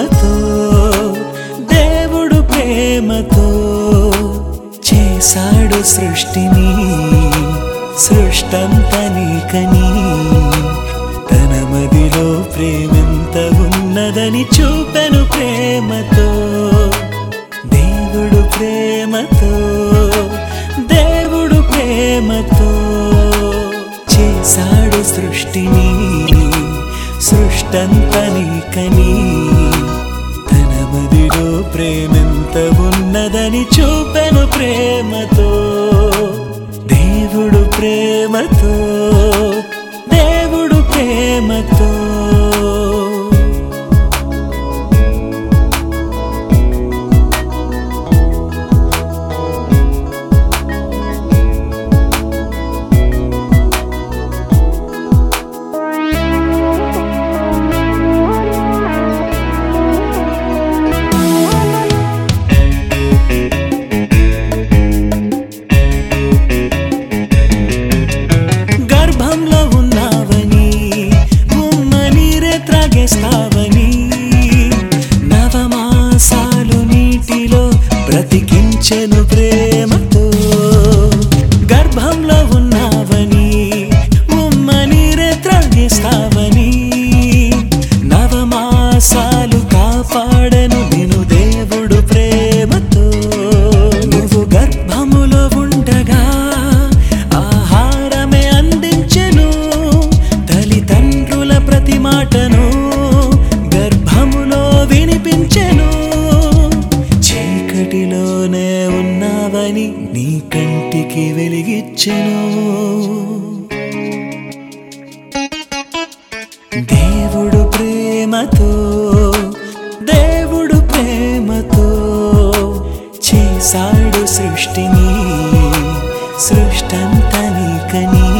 ప్రేమతో దేవుడు ప్రేమతో చేశాడు సృష్టిని సృష్టంతా నీకని తన మదిలో ప్రేమెంత ఉన్నదని చూపెను ప్రేమతో. దేవుడు ప్రేమతో దేవుడు ప్రేమతో చేశాడు సృష్టిని సృష్టంతా నీకని ప్రేమెంత ఉన్నదని చూపెను ప్రేమతో. దేవుడు ప్రేమతో దేవుడు ప్రేమతో. నీ కంటికి వెలిగిచ్చెను దేవుడు ప్రేమతో దేవుడు ప్రేమతో చేశాడు సృష్టిని సృష్టంతని కని.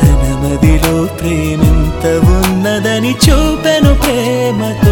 తన మదిలో ప్రేమెంత ఉన్నదని చూపెను ప్రేమతో.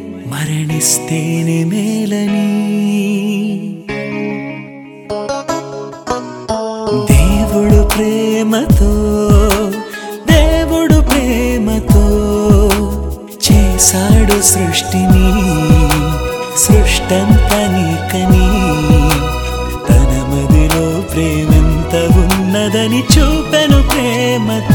మరణిస్తేనే మేలని. దేవుడు ప్రేమతో దేవుడు ప్రేమతో చేశాడు సృష్టిని సృష్టంత నీకని తన మదిలో ప్రేమెంత ఉన్నదని చూపెను ప్రేమతో.